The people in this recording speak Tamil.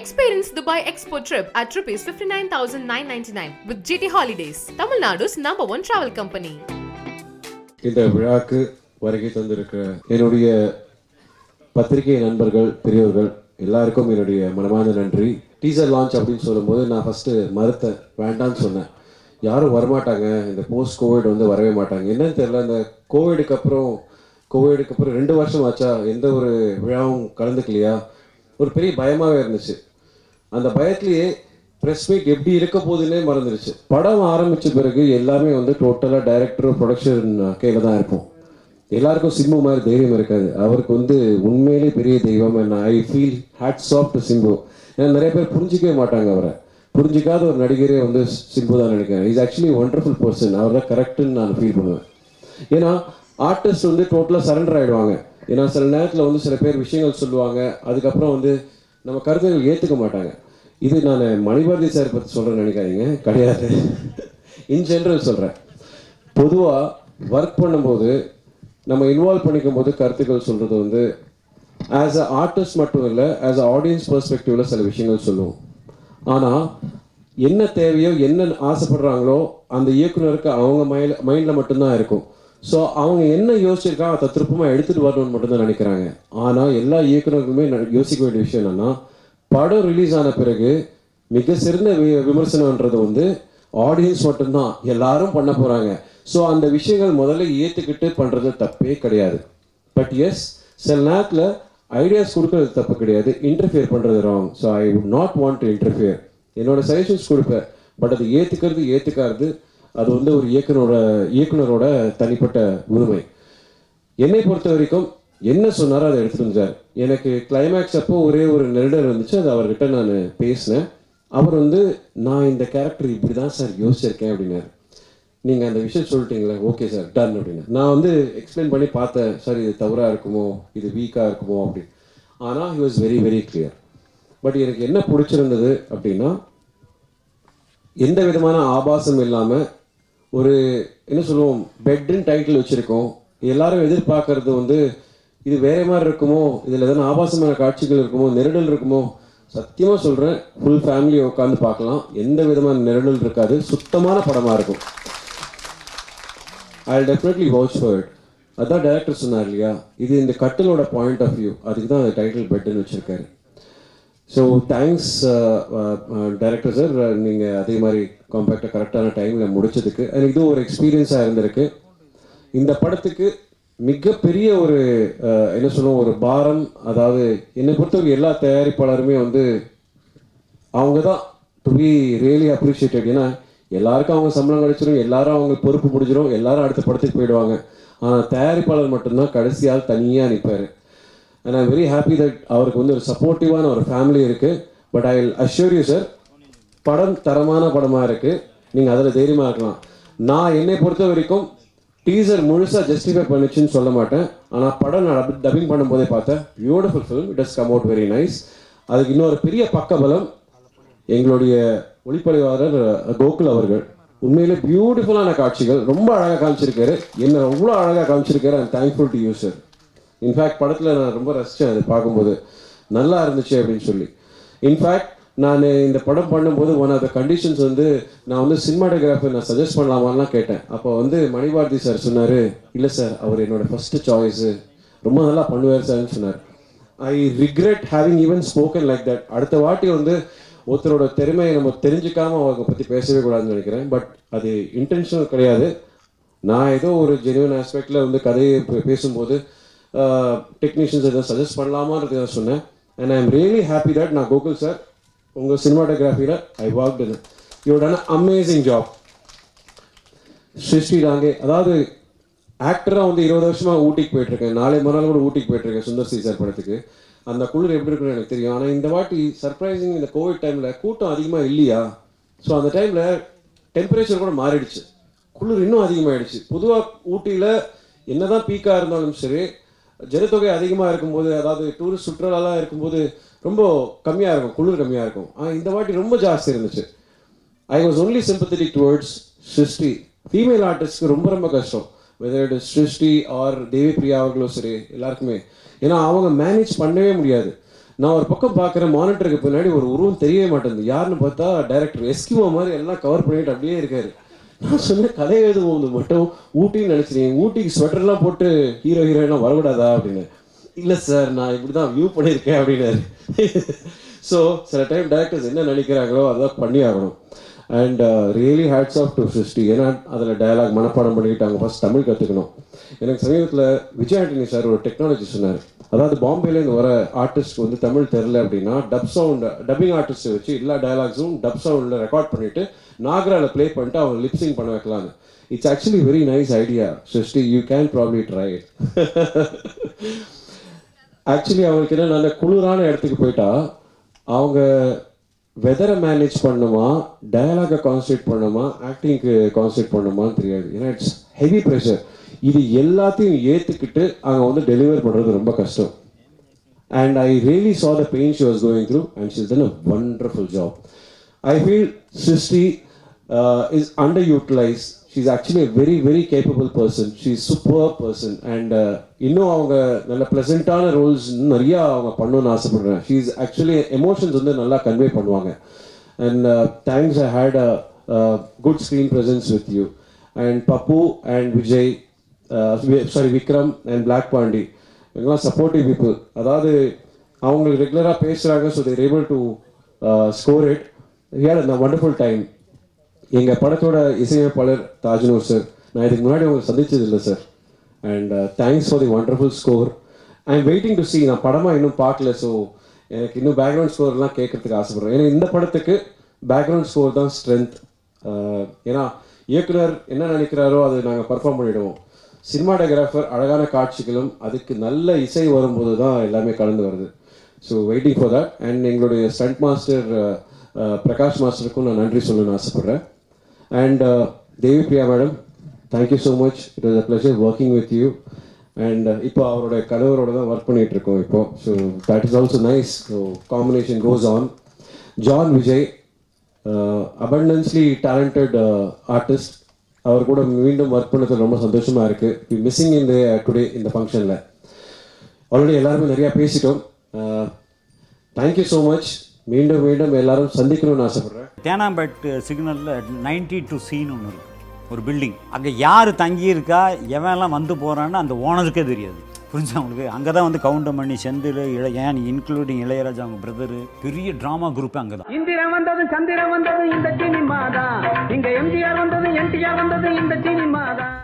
Experience Dubai Expo trip. At rupees 59,999 with GT Holidays, Tamil Nadu's number one travel company. இந்த விழாக்கு வருகை தந்திருக்கிற என்னுடைய பத்திரிகை நண்பர்கள் பெரியவர்கள் எல்லாருக்கும் என்னுடைய மனமார்ந்த நன்றி. டீசர் லான்ச் அப்படின்னு சொல்லும்போது நான் ஃபஸ்ட்டு மறுத்தேன் வேண்டாம்னு சொன்னேன். யாரும் வரமாட்டாங்க. இந்த போஸ்ட் கோவிட் வந்து வரவே மாட்டாங்க. என்னன்னு தெரியல. இந்த கோவிடுக்கு அப்புறம் கோவிடுக்கு அப்புறம் ரெண்டு வருஷம் ஆச்சா எந்த ஒரு விழாவும் கலந்துக்கலையா? ஒரு பெரிய பயமாகவே இருந்துச்சு. அந்த பயத்திலேயே ப்ரெஸ் மீட் எப்படி இருக்க போகுதுன்னே மறந்துடுச்சு படம் ஆரம்பித்த பிறகு எல்லாமே வந்து டோட்டலாக டைரக்டர் ப்ரொடக்ஷன் கையில் தான் இருக்கும். எல்லாருக்கும் சிம்பு மாதிரி தைரியம் இருக்காது. அவருக்கு வந்து உண்மையிலே பெரிய தெய்வம். I feel hats off to Simbu. ஏன்னா நிறைய பேர் புரிஞ்சிக்கவே மாட்டாங்க அவரை. புரிஞ்சிக்காத ஒரு நடிகரே வந்து சிம்பு தான் நினைக்கிறேன் இஸ் ஆக்சுவலி ஒண்டர்ஃபுல் பர்சன் அவர் தான் கரெக்டுன்னு நான் ஃபீல் பண்ணுவேன். ஏன்னா ஆர்டிஸ்ட் வந்து டோட்டலாக சரண்டர் ஆகிடுவாங்க ஏன்னா சில நேரத்தில் வந்து சில பேர் விஷயங்கள் சொல்லுவாங்க. அதுக்கப்புறம் வந்து நம்ம கருத்துக்கள் ஏற்றுக்க மாட்டாங்க. இது நான் மணிபாரதி சார் பற்றி சொல்கிறேன்னு நினைக்காதீங்க. கிடையாது. இன் ஜென்ரல் சொல்கிறேன் பொதுவாக ஒர்க் பண்ணும்போது நம்ம இன்வால்வ் பண்ணிக்கும் போது கருத்துக்கள் சொல்கிறது வந்து ஆஸ் அ ஆர்டிஸ்ட் மட்டும் இல்லை ஆஸ் அ ஆடியன்ஸ் பர்ஸ்பெக்டிவில் சில விஷயங்கள் சொல்லுவோம். ஆனால் என்ன தேவையோ என்ன ஆசைப்படுறாங்களோ அந்த இயக்குனருக்கு அவங்க மைண்ட் மைண்டில் மட்டும்தான் இருக்கும். ஸோ அவங்க என்ன யோசிச்சிருக்காங்க அதை திருப்பமாக எடுத்துகிட்டு வரணும்னு மட்டும்தான் நினைக்கிறாங்க. ஆனால் எல்லா இயக்குனருக்குமே யோசிக்க வேண்டிய விஷயம் என்னன்னா படம் ரிலீஸ் ஆன பிறகு மிக சிறந்த வி- விமர்சனம்ன்றது வந்து ஆடியன்ஸ் மட்டும்தான். எல்லாரும் பண்ண போகிறாங்க ஸோ அந்த விஷயங்கள் முதல்ல ஏற்றுக்கிட்டு பண்ணுறது தப்பே கிடையாது. பட் எஸ் சில நேரத்தில் ஐடியாஸ் கொடுக்கறது தப்பு கிடையாது. இன்டர்ஃபியர் பண்ணுறது wrong so I would not want to interfere என்னோட சஜஷன்ஸ் கொடுப்பேன். பட் அது ஏற்றுக்கிறது ஏற்றுக்காது அது வந்து ஒரு இயக்குனரோட இயக்குனரோட தனிப்பட்ட உரிமை. என்னை பொறுத்த வரைக்கும் என்ன சொன்னாரோ அதை எடுத்துட்டு வந்தார். எனக்கு கிளைமேக்ஸ் அப்போ ஒரே ஒரு நெருடல் இருந்துச்சு அது அவர்கிட்ட நான் பேசினேன். அவர் வந்து நான் இந்த கேரக்டர் இப்படி தான் சார் யோசிச்சிருக்கேன் அப்படின்னாரு. நீங்கள் அந்த விஷயம் சொல்லிட்டீங்களே ஓகே சார் டன் அப்படின்னு நான் வந்து எக்ஸ்பிளைன் பண்ணி பார்த்தேன் சார் இது தவறாக இருக்குமோ? இது வீக்காக இருக்குமோ? அப்படின்னு ஆனால் he was very very clear but எனக்கு என்ன பிடிச்சிருந்தது அப்படின்னா எந்த விதமான ஆபாசம் இல்லாமல் ஒரு என்ன சொல்லுவோம் பெட்னு டைட்டில் வச்சுருக்கோம். எல்லாரும் எதிர்பார்க்கறது வந்து இது வேற மாதிரி இருக்குமோ இதில் எதனா ஆபாசமான காட்சிகள் இருக்குமோ நெருடல் இருக்குமோ சத்தியமாக சொல்கிறேன் ஃபுல் ஃபேமிலியை உட்காந்து பார்க்கலாம். எந்த விதமான நெருடல் இருக்காது. சுத்தமான படமாக இருக்கும். I definitely watch for it அதான் டைரக்டர் சொன்னார் இல்லையா? இது இந்த கட்டிலோட பாயிண்ட் ஆஃப் வியூ அதுக்கு தான் அந்த டைட்டில் பெட்டுன்னு வச்சுருக்காரு. ஸோ தேங்க்ஸ் டைரக்டர் சார் நீங்கள் அதே மாதிரி காம்பேக்டாக கரெக்டான டைமில் முடிச்சதுக்கு எனக்கு ஒரு எக்ஸ்பீரியன்ஸாக இருந்திருக்கு. இந்த படத்துக்கு மிகப்பெரிய ஒரு என்ன சொல்லுவோம் ஒரு பாரம் அதாவது என்னை பொறுத்தவரைக்கும் எல்லா தயாரிப்பாளருமே வந்து அவங்க தான் டு பி ரியலி அப்ரிஷியேட்டட் ஏன்னா எல்லாருக்கும் அவங்க சம்பளம் கிடைச்சிரும் எல்லாரும் அவங்க பொறுப்பு முடிஞ்சிடும் எல்லாரும் அடுத்த படத்துக்கு போயிடுவாங்க. ஆனால் தயாரிப்பாளர் மட்டும்தான் கடைசியால் தனியாக நிற்பார் and I'm very happy that அவருக்கு வந்து ஒரு சப்போர்ட்டிவான ஒரு ஃபேமிலி இருக்குது but I will assure you sir படம் தரமான படமாக இருக்குது நீங்கள் அதில் தைரியமாக இருக்கலாம். நான் என்னை பொறுத்த வரைக்கும் டீசர் முழுசாக ஜஸ்டிஃபை பண்ணுச்சுன்னு சொல்ல மாட்டேன். ஆனால் படம் நான் டப்பிங் பண்ணும்போதே பார்த்தேன். Beautiful film it has come out very nice அதுக்கு இன்னொரு பெரிய பக்கபலம் எங்களுடைய ஒளிப்பதிவாளர் கோகுல் அவர்கள். உண்மையிலே பியூட்டிஃபுல்லான காட்சிகள். ரொம்ப அழகாக காமிச்சிருக்காரு. என்ன அவ்வளோ அழகாக காமிச்சிருக்காரு. I'm thankful to you sir in fact படத்தில் நான் ரொம்ப ரசித்தேன் அது பார்க்கும்போது. நல்லா இருந்துச்சு அப்படின்னு சொல்லி. இன்ஃபேக்ட் நான் இந்த படம் பண்ணும்போது ஒன் ஆஃப் த கண்டிஷன்ஸ் வந்து நான் வந்து சினிமாட்டோகிராஃபர் நான் சஜஸ்ட் பண்ணலாமான்லாம் கேட்டேன். அப்போ வந்து மணிபாரதி சார் சொன்னார் இல்லை சார் அவர் என்னோட ஃபஸ்ட்டு சாய்ஸு ரொம்ப நல்லா பண்ணுவார் சார்னு சொன்னார். I regret having even spoken like that அடுத்த வாட்டி வந்து ஒருத்தரோட திறமையை நம்ம தெரிஞ்சுக்காம அவங்க பற்றி பேசவே கூடாதுன்னு நினைக்கிறேன். பட் அது இன்டென்ஷனல் கிடையாது. நான் ஏதோ ஒரு ஜெனுவன் ஆஸ்பெக்டில் வந்து கதையை பே- பேசும்போது Uh, டெக்னீஷியன்ஸ் எதாவது சஜஸ்ட் பண்ணலாமான்னு நான் சொன்னேன். And I am really happy that நான் கோகுல் சார் உங்கள் சினிமாட்டோகிராஃபியில் ஐ ஒர்க் இது யூ டன் அமேசிங் ஜாப் ஸ்ரீஸ்ரீ ராங்கே அதாவது ஆக்டராக வந்து இருபது வருஷமாக ஊட்டிக்கு போயிட்டுருக்கேன். நாளை மறுநாள் கூட ஊட்டிக்கு போயிட்டுருக்கேன் சுந்தர் சி சார் படத்துக்கு. அந்த குளிர் எப்படி இருக்குன்னு எனக்கு தெரியும். ஆனால் இந்த வாட்டி சர்ப்ரைசிங் இந்த கோவிட் டைமில் கூட்டம் அதிகமாக இல்லையா? ஸோ அந்த டைமில் டெம்பரேச்சர் கூட மாறிடுச்சு. குளிர் இன்னும் அதிகமாகிடுச்சு பொதுவாக ஊட்டியில் என்னதான் பீக்காக இருந்தாலும் சரி ஜனத்தொகை அதிகமாக இருக்கும்போது அதாவது டூரிஸ்ட் சுற்றுலாலாம் இருக்கும்போது ரொம்ப கம்மியாக இருக்கும் குளிர் கம்மியாக இருக்கும். ஆனால் இந்த வாட்டி ரொம்ப ஜாஸ்தி இருந்துச்சு. I was only sympathetic towards Srishti female ஆர்டிஸ்ட்க்கு ரொம்ப ரொம்ப கஷ்டம். Whether it is Srishti or Devi Priya அவர்களும் சரி எல்லாருக்குமே. ஏன்னா அவங்க மேனேஜ் பண்ணவே முடியாது. நான் ஒரு பக்கம் பார்க்குறேன் மானிட்டருக்கு பின்னாடி ஒரு உருவம் தெரியவே மாட்டேங்குது. யாருன்னு பார்த்தா டைரக்டர் எஸ்கிமோ மாதிரி எல்லாம் கவர் பண்ணிட்டு அப்படியே இருக்காரு. நான் சொன்னேன் கதை எழுதும் மட்டும் ஊட்டின்னு நினச்சிருக்கேன் ஊட்டிக்கு ஸ்வெட்டர்லாம் போட்டு ஹீரோ ஹீரோயின்லாம் வரக்கூடாதா அப்படின்னு. இல்லை சார் நான் இப்படி தான் வியூ பண்ணியிருக்கேன் அப்படின்னாரு. ஸோ சில டைம் டேரக்டர்ஸ் என்ன நினைக்கிறாங்களோ அதான் பண்ணி ஆகணும். And really hats off to Srishti ஏன்னா அதில் டயலாக் மனப்பாடம் பண்ணிக்கிட்டு அவங்க ஃபஸ்ட் தமிழ் கற்றுக்கணும் எனக்கு சமீபத்தில் விஜய் ஆண்டனி சார் ஒரு டெக்னாலஜி சொன்னார். அதாவது பாம்பேலேருந்து வர ஆர்டிஸ்ட் வந்து தமிழ் தெரில அப்படின்னா டப் சவுண்ட் டப்பிங் ஆர்டிஸ்ட்டை வச்சு எல்லா டயலாக்ஸும் டப் சவுண்டில் ரெக்கார்ட் பண்ணிவிட்டு நாகராவில் ப்ளே பண்ணிட்டு அவங்க லிப்ஸிங் பண்ண வைக்கலான்னு it's actually very nice idea Srishti you can probably try actually அவங்களுக்கு என்ன நல்ல குளிரான இடத்துக்கு போயிட்டா அவங்க வெதரை மேனேஜ் பண்ணுமா டயலாகை கான்சன்ட்ரேட் பண்ணுமா ஆக்டிங்க்கு கான்சன்ட்ரேட் பண்ணுமான்னு தெரியாது. ஏன்னா இட்ஸ் ஹெவி ப்ரெஷர் இது எல்லாத்தையும் ஏற்றுக்கிட்டு அவங்க வந்து டெலிவர் பண்ணுறது ரொம்ப கஷ்டம் and I really saw the pain she was going through and she is done a wonderful job I feel Srishti is underutilise she actually very very capable person she is super person and இன்னும் அவங்க நல்ல ப்ளசண்ட்டான ரோல்ஸ் நிறையா அவங்க பண்ணணும்னு ஆசைப்படுறேன் ஷீ இஸ் ஆக்சுவலி எமோஷன்ஸ் வந்து நல்லா கன்வே பண்ணுவாங்க and thanks I had a good screen presence with you and Pappu and Vijay sorry Vikram and black Pandi இவங்கெல்லாம் சப்போர்ட்டிவ் பீப்புள் அதாவது அவங்க ரெகுலராக பேசுகிறாங்க so there able to score it here நான் வண்டர்ஃபுல் டைம் எங்கள் படத்தோட இசையமைப்பாளர் தாஜ்னூர் சார் நான் இதுக்கு முன்னாடி உங்களுக்கு சந்திச்சது இல்லை sir and thanks for the wonderful score I am waiting to see நான் படமாக இன்னும் பார்க்கல ஸோ எனக்கு இன்னும் பேக்ரவுண்ட் ஸ்கோர்லாம் கேட்கறதுக்கு ஆசைப்படுறேன். ஏன்னா இந்த படத்துக்கு பேக்ரவுண்ட் ஸ்கோர் தான் ஸ்ட்ரென்த் ஏன்னா இயக்குனர் என்ன நினைக்கிறாரோ அதை நாங்கள் பர்ஃபார்ம் பண்ணிடுவோம். சினிமாடோகிராஃபர் அழகான காட்சிகளும் அதுக்கு நல்ல இசை வரும்போது தான் எல்லாமே கலந்து வருது. So waiting for that and எங்களுடைய ஸ்டண்ட் மாஸ்டர் பிரகாஷ் மாஸ்டருக்கும் நான் நன்றி சொல்லணும்னு ஆசைப்பட்றேன். And Devi Priya madam thank you so much it was a pleasure working with you and இப்போ அவரோட கணவரோட தான் ஒர்க் பண்ணிகிட்டு இருக்கோம் இப்போ. So that is also nice so combination goes on John Vijay abundantly talented artist அவர் கூட மீண்டும் ஒர்க் பண்ணது ரொம்ப சந்தோஷமா இருக்கு. மிஸ்ஸிங் இந்த டுடே இந்த ஃபங்க்ஷனில் ஆல்ரெடி எல்லாருமே நிறையா பேசிட்டோம். தேங்க்யூ ஸோ மச் மீண்டும் மீண்டும் எல்லாரும் சந்திக்கணும்னு ஆசைப்படுறேன். தேனாம்பேட் சிக்னலில் நைன்டி டு சீன் ஒன்று இருக்குது ஒரு பில்டிங் அங்கே யார் தங்கியிருக்கா? எவன்லாம் வந்து போகிறான்னு அந்த ஓனருக்கே தெரியாது. புரிஞ்சா அவங்களுக்கு அங்கே தான் வந்து கவுண்டமணி செந்தில் இளையன் இன்க்ளூடிங் இளையராஜா அவங்க பிரதரு பெரிய ட்ராமா குரூப் அங்கே தான் இந்திரன் வந்தது சந்திரன் வந்தது இந்த சினிமா தான் இங்கே எம்ஜிஆர் வந்தது என்டிஆர் வந்தது இந்த சினிமா தான்